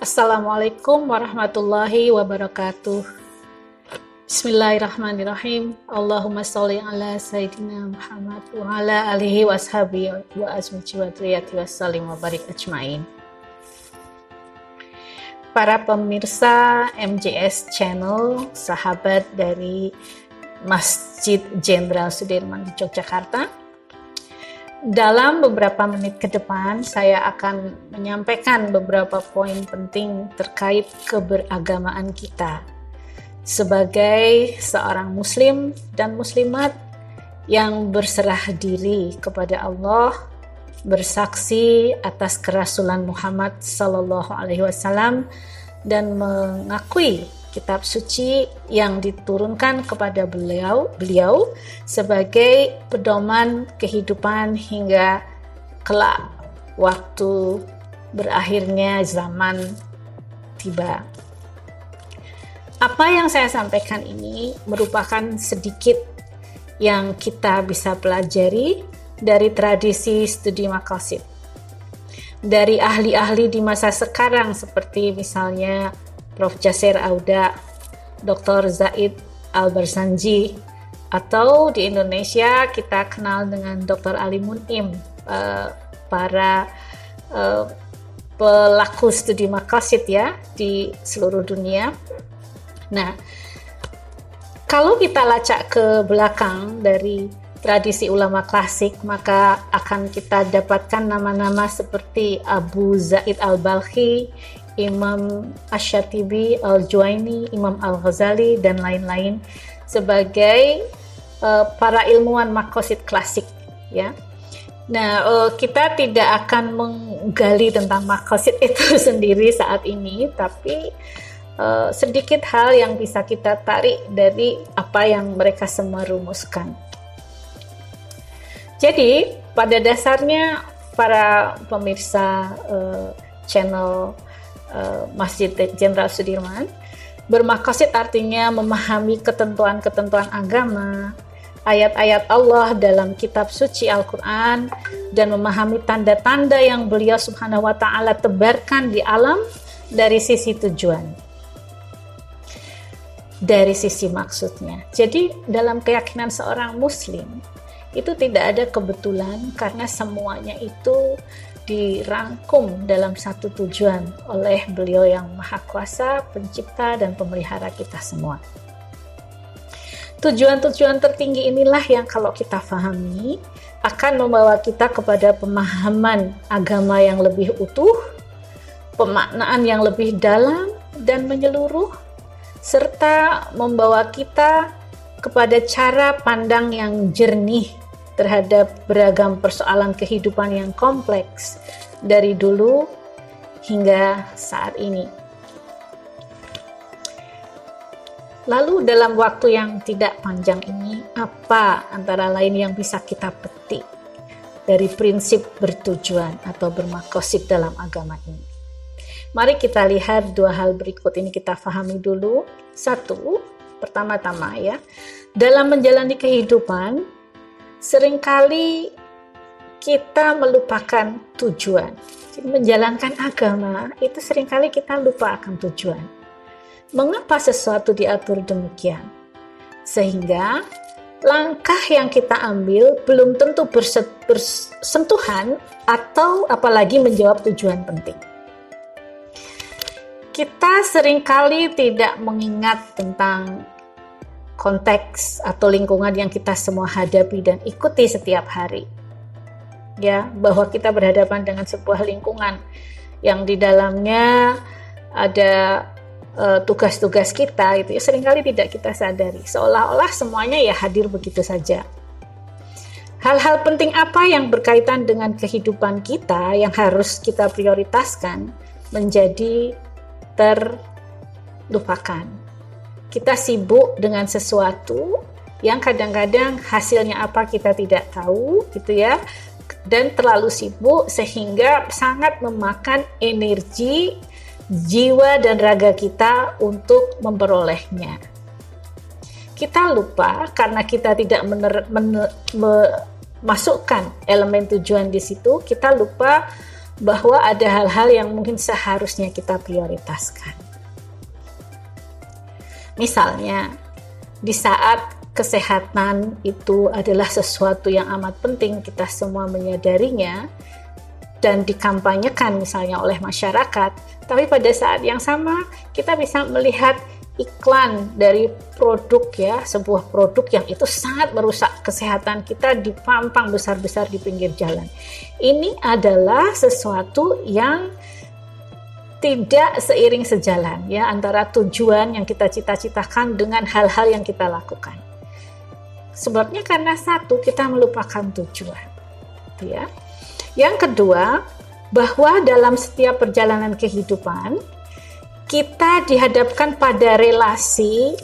Assalamualaikum warahmatullahi wabarakatuh. Bismillahirrahmanirrahim. Allahumma sholli ala sayyidina Muhammad wa ala alihi wa ashabihi wa azwaji wa dhurriyyati wa sallim wa barik ajmain. Para pemirsa MJS Channel, sahabat dari Masjid Jenderal Sudirman di Yogyakarta, dalam beberapa menit ke depan, saya akan menyampaikan beberapa poin penting terkait keberagamaan kita. Sebagai seorang Muslim dan Muslimat yang berserah diri kepada Allah, bersaksi atas kerasulan Muhammad Sallallahu Alaihi Wasallam dan mengakui kitab suci yang diturunkan kepada beliau beliau sebagai pedoman kehidupan hingga kelak waktu berakhirnya zaman tiba. Apa yang saya sampaikan ini merupakan sedikit yang kita bisa pelajari dari tradisi studi makasid. Dari ahli-ahli di masa sekarang seperti misalnya Prof. Jasir Auda, Dr. Zaid Al-Barsanji, atau di Indonesia kita kenal dengan Dr. Ali Munim, uh, para uh, pelaku studi makasid ya di seluruh dunia. Nah, kalau kita lacak ke belakang dari tradisi ulama klasik, maka akan kita dapatkan nama-nama seperti Abu Zaid al-Balkhi, Imam Ash-Shatibi, Al-Juwaini, Imam Al-Ghazali, dan lain-lain sebagai uh, para ilmuwan makosid klasik ya. Nah, uh, kita tidak akan menggali tentang makosid itu sendiri saat ini, tapi uh, sedikit hal yang bisa kita tarik dari apa yang mereka semua rumuskan. Jadi, pada dasarnya para pemirsa uh, channel uh, Masjid Jenderal Sudirman bermakosid artinya memahami ketentuan-ketentuan agama, ayat-ayat Allah dalam kitab suci Al-Quran, dan memahami tanda-tanda yang beliau subhanahu wa ta'ala tebarkan di alam dari sisi tujuan. Dari sisi maksudnya. Jadi dalam keyakinan seorang muslim, itu tidak ada kebetulan karena semuanya itu dirangkum dalam satu tujuan oleh beliau yang maha kuasa, pencipta dan pemelihara kita semua. Tujuan-tujuan tertinggi inilah yang kalau kita fahami akan membawa kita kepada pemahaman agama yang lebih utuh, pemaknaan yang lebih dalam dan menyeluruh, serta membawa kita kepada cara pandang yang jernih terhadap beragam persoalan kehidupan yang kompleks dari dulu hingga saat ini. Lalu dalam waktu yang tidak panjang ini, apa antara lain yang bisa kita petik dari prinsip bertujuan atau bermakosid dalam agama ini? Mari kita lihat dua hal berikut ini kita pahami dulu. Satu, pertama-tama ya, dalam menjalani kehidupan, sering kali kita melupakan tujuan. Menjalankan agama itu sering kali kita lupa akan tujuan. Mengapa sesuatu diatur demikian? Sehingga langkah yang kita ambil belum tentu bersentuhan atau apalagi menjawab tujuan penting. Kita sering kali tidak mengingat tentang konteks atau lingkungan yang kita semua hadapi dan ikuti setiap hari. Ya, bahwa kita berhadapan dengan sebuah lingkungan yang di dalamnya ada uh, tugas-tugas kita itu ya sering kali tidak kita sadari. Seolah-olah semuanya ya hadir begitu saja. Hal-hal penting apa yang berkaitan dengan kehidupan kita yang harus kita prioritaskan menjadi terlupakan kita sibuk dengan sesuatu yang kadang-kadang hasilnya apa kita tidak tahu gitu ya dan terlalu sibuk sehingga sangat memakan energi jiwa dan raga kita untuk memperolehnya. Kita lupa karena kita tidak mener, mener, memasukkan elemen tujuan di situ, kita lupa bahwa ada hal-hal yang mungkin seharusnya kita prioritaskan. Misalnya, di saat kesehatan itu adalah sesuatu yang amat penting, kita semua menyadarinya dan dikampanyekan misalnya oleh masyarakat, tapi pada saat yang sama kita bisa melihat iklan dari produk ya, sebuah produk yang itu sangat merusak kesehatan kita dipampang besar-besar di pinggir jalan. Ini adalah sesuatu yang tidak seiring sejalan ya antara tujuan yang kita cita-citakan dengan hal-hal yang kita lakukan. Sebabnya karena satu kita melupakan tujuan. Ya. Yang kedua, bahwa dalam setiap perjalanan kehidupan kita dihadapkan pada relasi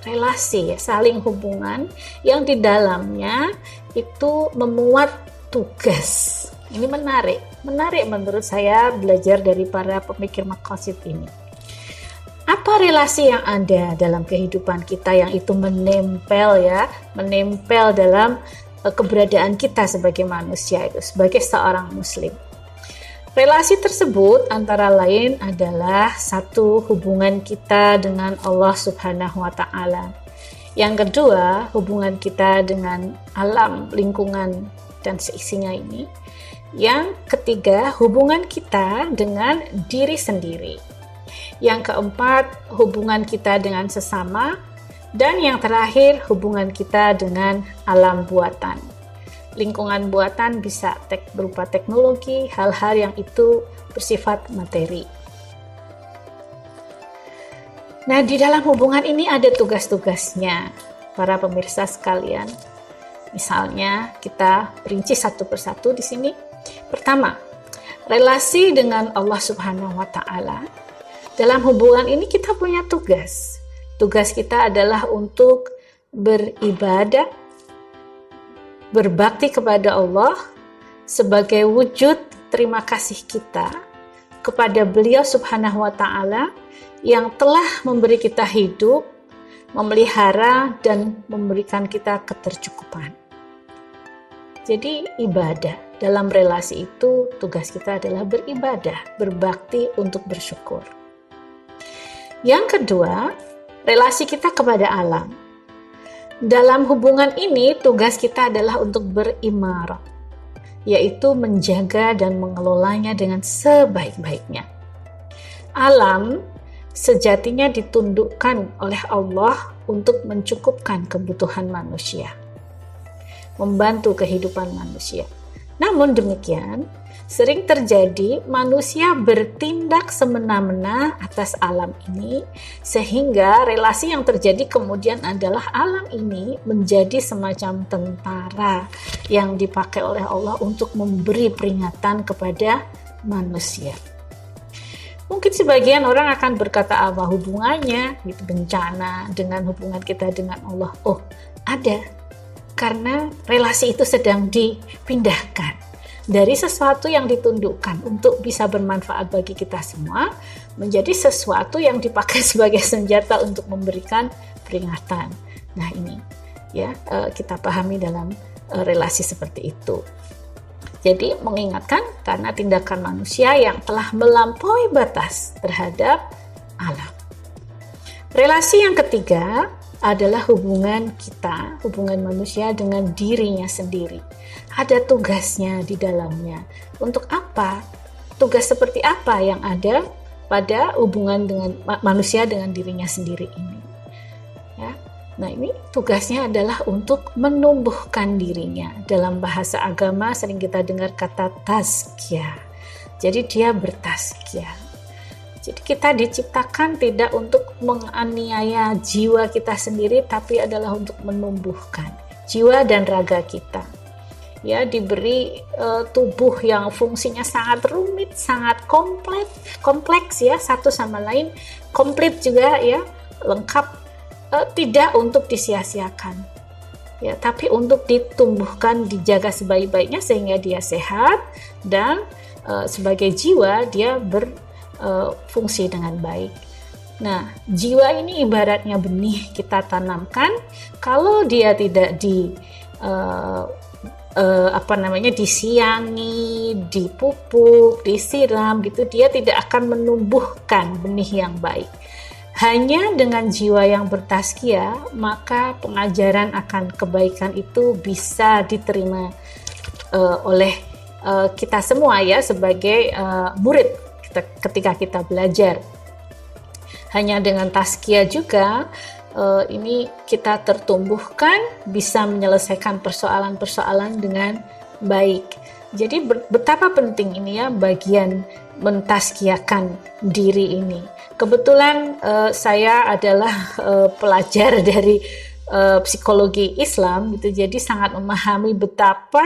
relasi ya, saling hubungan yang di dalamnya itu memuat tugas. Ini menarik, menarik menurut saya belajar dari para pemikir makosid ini. Apa relasi yang ada dalam kehidupan kita yang itu menempel ya, menempel dalam eh, keberadaan kita sebagai manusia itu, sebagai seorang muslim. Relasi tersebut antara lain adalah satu hubungan kita dengan Allah Subhanahu wa taala. Yang kedua, hubungan kita dengan alam, lingkungan dan seisinya ini. Yang ketiga, hubungan kita dengan diri sendiri. Yang keempat, hubungan kita dengan sesama dan yang terakhir, hubungan kita dengan alam buatan lingkungan buatan bisa tek, berupa teknologi, hal-hal yang itu bersifat materi. Nah, di dalam hubungan ini ada tugas-tugasnya, para pemirsa sekalian. Misalnya, kita rinci satu persatu di sini. Pertama, relasi dengan Allah Subhanahu wa Ta'ala. Dalam hubungan ini, kita punya tugas. Tugas kita adalah untuk beribadah berbakti kepada Allah sebagai wujud terima kasih kita kepada beliau subhanahu wa ta'ala yang telah memberi kita hidup, memelihara, dan memberikan kita ketercukupan. Jadi ibadah dalam relasi itu tugas kita adalah beribadah, berbakti untuk bersyukur. Yang kedua, relasi kita kepada alam dalam hubungan ini, tugas kita adalah untuk berimarah, yaitu menjaga dan mengelolanya dengan sebaik-baiknya. Alam sejatinya ditundukkan oleh Allah untuk mencukupkan kebutuhan manusia, membantu kehidupan manusia. Namun demikian, sering terjadi manusia bertindak semena-mena atas alam ini sehingga relasi yang terjadi kemudian adalah alam ini menjadi semacam tentara yang dipakai oleh Allah untuk memberi peringatan kepada manusia. Mungkin sebagian orang akan berkata apa hubungannya gitu bencana dengan hubungan kita dengan Allah. Oh, ada. Karena relasi itu sedang dipindahkan dari sesuatu yang ditundukkan untuk bisa bermanfaat bagi kita semua menjadi sesuatu yang dipakai sebagai senjata untuk memberikan peringatan. Nah, ini ya eh, kita pahami dalam eh, relasi seperti itu. Jadi mengingatkan karena tindakan manusia yang telah melampaui batas terhadap alam. Relasi yang ketiga adalah hubungan kita, hubungan manusia dengan dirinya sendiri. Ada tugasnya di dalamnya. Untuk apa? Tugas seperti apa yang ada pada hubungan dengan manusia dengan dirinya sendiri ini? Ya. Nah, ini tugasnya adalah untuk menumbuhkan dirinya. Dalam bahasa agama sering kita dengar kata tazkiyah. Jadi dia bertazkiyah jadi kita diciptakan tidak untuk menganiaya jiwa kita sendiri tapi adalah untuk menumbuhkan jiwa dan raga kita. Ya, diberi uh, tubuh yang fungsinya sangat rumit, sangat kompleks, kompleks ya satu sama lain, komplit juga ya, lengkap uh, tidak untuk disia-siakan. Ya, tapi untuk ditumbuhkan, dijaga sebaik-baiknya sehingga dia sehat dan uh, sebagai jiwa dia ber uh, fungsi dengan baik. Nah, jiwa ini ibaratnya benih kita tanamkan, kalau dia tidak di uh, uh, apa namanya disiangi, dipupuk, disiram gitu dia tidak akan menumbuhkan benih yang baik. Hanya dengan jiwa yang bertaskia maka pengajaran akan kebaikan itu bisa diterima uh, oleh uh, kita semua ya sebagai uh, murid kita, ketika kita belajar. Hanya dengan taskia juga uh, ini kita tertumbuhkan bisa menyelesaikan persoalan-persoalan dengan baik. Jadi betapa penting ini ya bagian mentaskiakan diri ini. Kebetulan uh, saya adalah uh, pelajar dari uh, psikologi Islam gitu. Jadi sangat memahami betapa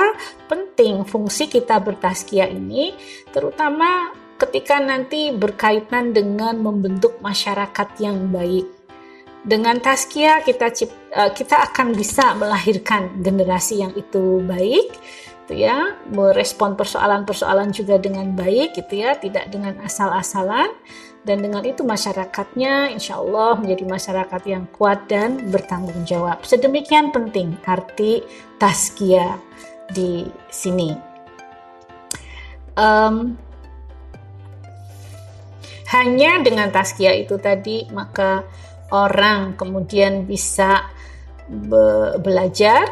penting fungsi kita bertaskia ini terutama ketika nanti berkaitan dengan membentuk masyarakat yang baik. Dengan taskia kita uh, kita akan bisa melahirkan generasi yang itu baik gitu ya. Merespon persoalan-persoalan juga dengan baik gitu ya. Tidak dengan asal-asalan. Dan dengan itu masyarakatnya insya Allah menjadi masyarakat yang kuat dan bertanggung jawab. Sedemikian penting arti taskia di sini. Um, hanya dengan taskia itu tadi maka orang kemudian bisa be belajar,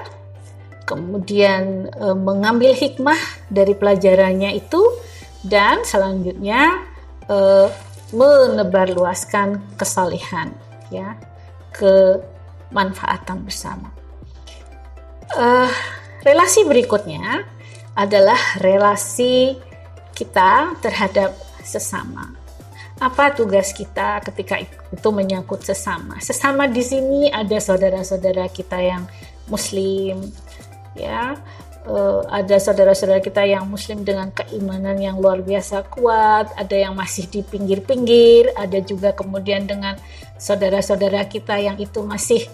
kemudian e, mengambil hikmah dari pelajarannya itu, dan selanjutnya e, menebarluaskan kesalehan, ya, kemanfaatan bersama. E, relasi berikutnya adalah relasi kita terhadap sesama apa tugas kita ketika itu menyangkut sesama. Sesama di sini ada saudara-saudara kita yang muslim, ya. Uh, ada saudara-saudara kita yang muslim dengan keimanan yang luar biasa kuat, ada yang masih di pinggir-pinggir, ada juga kemudian dengan saudara-saudara kita yang itu masih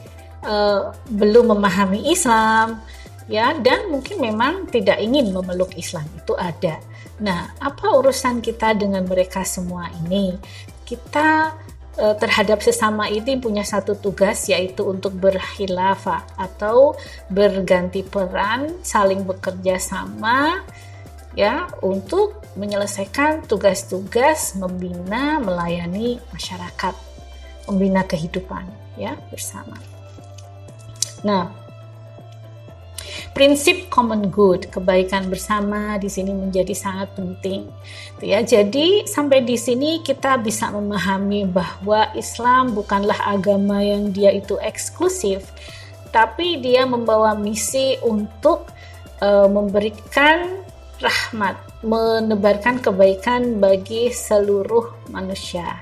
uh, belum memahami Islam, ya, dan mungkin memang tidak ingin memeluk Islam itu ada. Nah, apa urusan kita dengan mereka semua ini? Kita e, terhadap sesama ini punya satu tugas yaitu untuk berkhilafah atau berganti peran, saling bekerja sama ya untuk menyelesaikan tugas-tugas membina, melayani masyarakat, membina kehidupan ya bersama. Nah, prinsip common good, kebaikan bersama di sini menjadi sangat penting. Ya, jadi sampai di sini kita bisa memahami bahwa Islam bukanlah agama yang dia itu eksklusif, tapi dia membawa misi untuk uh, memberikan rahmat, menebarkan kebaikan bagi seluruh manusia.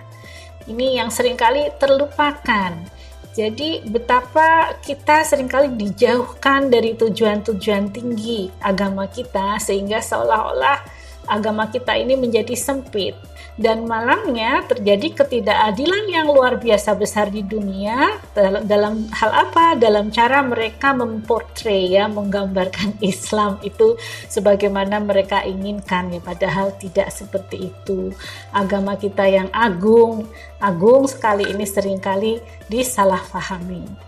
Ini yang sering kali terlupakan jadi betapa kita sering kali dijauhkan dari tujuan-tujuan tinggi agama kita sehingga seolah-olah agama kita ini menjadi sempit. Dan malamnya terjadi ketidakadilan yang luar biasa besar di dunia. Dalam hal apa? Dalam cara mereka memportray ya menggambarkan Islam itu sebagaimana mereka inginkan ya padahal tidak seperti itu. Agama kita yang agung agung sekali ini sering kali disalahfahami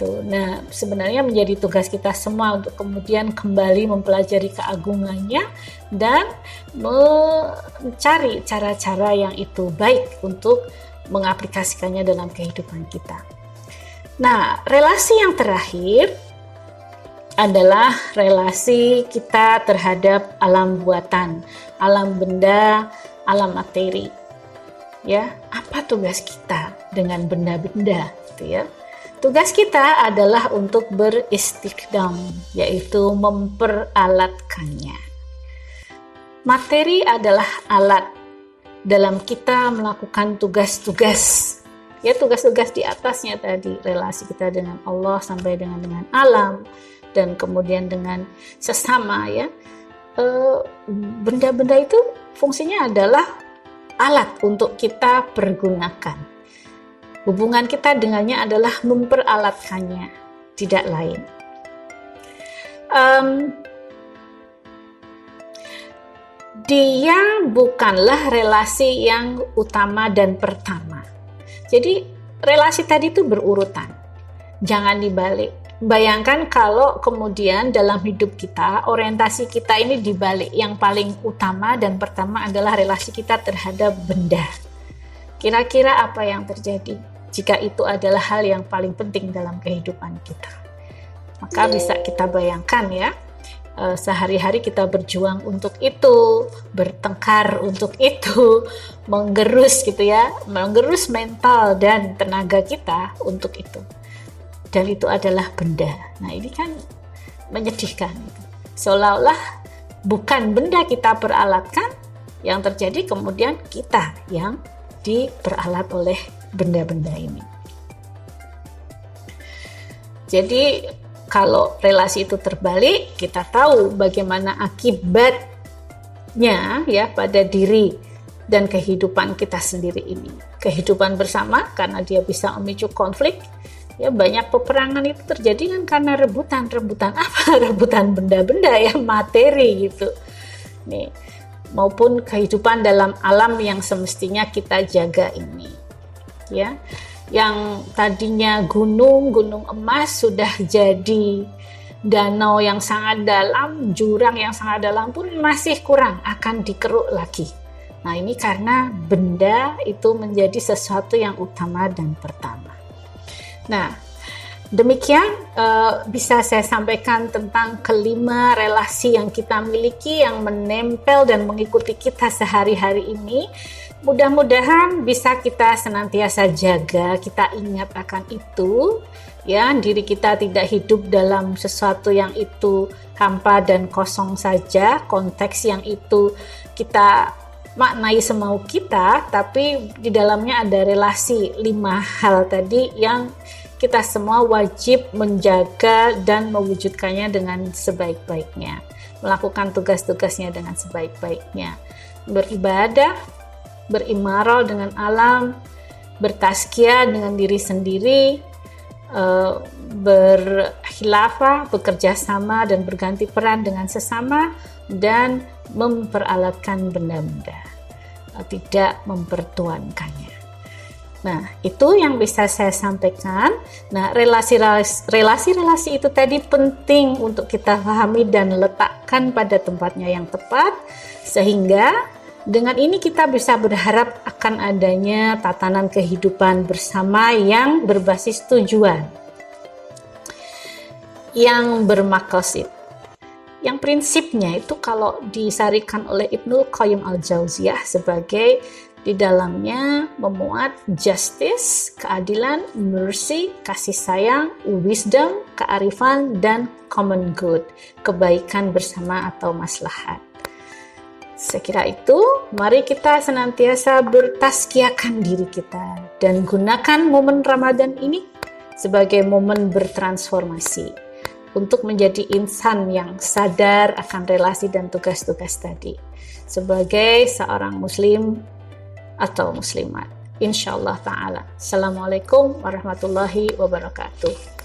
gitu. Nah, sebenarnya menjadi tugas kita semua untuk kemudian kembali mempelajari keagungannya dan mencari cara-cara yang itu baik untuk mengaplikasikannya dalam kehidupan kita. Nah, relasi yang terakhir adalah relasi kita terhadap alam buatan, alam benda, alam materi. Ya, apa tugas kita dengan benda-benda gitu ya? Tugas kita adalah untuk beristikdam, yaitu memperalatkannya. Materi adalah alat dalam kita melakukan tugas-tugas ya tugas-tugas di atasnya tadi relasi kita dengan Allah sampai dengan dengan alam dan kemudian dengan sesama ya eh, benda-benda itu fungsinya adalah alat untuk kita pergunakan Hubungan kita dengannya adalah memperalatkannya, tidak lain. Um, dia bukanlah relasi yang utama dan pertama. Jadi relasi tadi itu berurutan. Jangan dibalik. bayangkan kalau kemudian dalam hidup kita orientasi kita ini dibalik yang paling utama dan pertama adalah relasi kita terhadap benda. Kira-kira apa yang terjadi jika itu adalah hal yang paling penting dalam kehidupan kita? Maka bisa kita bayangkan ya, eh, sehari-hari kita berjuang untuk itu, bertengkar untuk itu, menggerus gitu ya, menggerus mental dan tenaga kita untuk itu dan itu adalah benda. Nah, ini kan menyedihkan. Seolah-olah bukan benda kita peralatkan, yang terjadi kemudian kita yang diperalat oleh benda-benda ini. Jadi kalau relasi itu terbalik, kita tahu bagaimana akibatnya ya pada diri dan kehidupan kita sendiri ini. Kehidupan bersama karena dia bisa memicu konflik, ya banyak peperangan itu terjadi kan karena rebutan rebutan apa rebutan benda-benda ya materi gitu nih maupun kehidupan dalam alam yang semestinya kita jaga ini ya yang tadinya gunung gunung emas sudah jadi danau yang sangat dalam jurang yang sangat dalam pun masih kurang akan dikeruk lagi nah ini karena benda itu menjadi sesuatu yang utama dan pertama Nah, demikian uh, bisa saya sampaikan tentang kelima relasi yang kita miliki yang menempel dan mengikuti kita sehari-hari ini. Mudah-mudahan bisa kita senantiasa jaga, kita ingat akan itu, ya, diri kita tidak hidup dalam sesuatu yang itu hampa dan kosong saja, konteks yang itu kita maknai semau kita, tapi di dalamnya ada relasi lima hal tadi yang kita semua wajib menjaga dan mewujudkannya dengan sebaik-baiknya, melakukan tugas-tugasnya dengan sebaik-baiknya, beribadah, berimaral dengan alam, bertaskia dengan diri sendiri, eh, berkhilafah, bekerja sama dan berganti peran dengan sesama, dan memperalatkan benda-benda, tidak mempertuankannya. Nah, itu yang bisa saya sampaikan. Nah, relasi-relasi itu tadi penting untuk kita pahami dan letakkan pada tempatnya yang tepat sehingga dengan ini kita bisa berharap akan adanya tatanan kehidupan bersama yang berbasis tujuan yang bermakosid. Yang prinsipnya itu kalau disarikan oleh Ibnu Qayyim al-Jauziyah sebagai di dalamnya memuat justice, keadilan, mercy, kasih sayang, wisdom, kearifan, dan common good, kebaikan bersama atau maslahat. Sekira itu, mari kita senantiasa bertaskiakan diri kita dan gunakan momen Ramadan ini sebagai momen bertransformasi untuk menjadi insan yang sadar akan relasi dan tugas-tugas tadi. Sebagai seorang muslim atau muslimat. Insyaallah ta'ala. Assalamualaikum warahmatullahi wabarakatuh.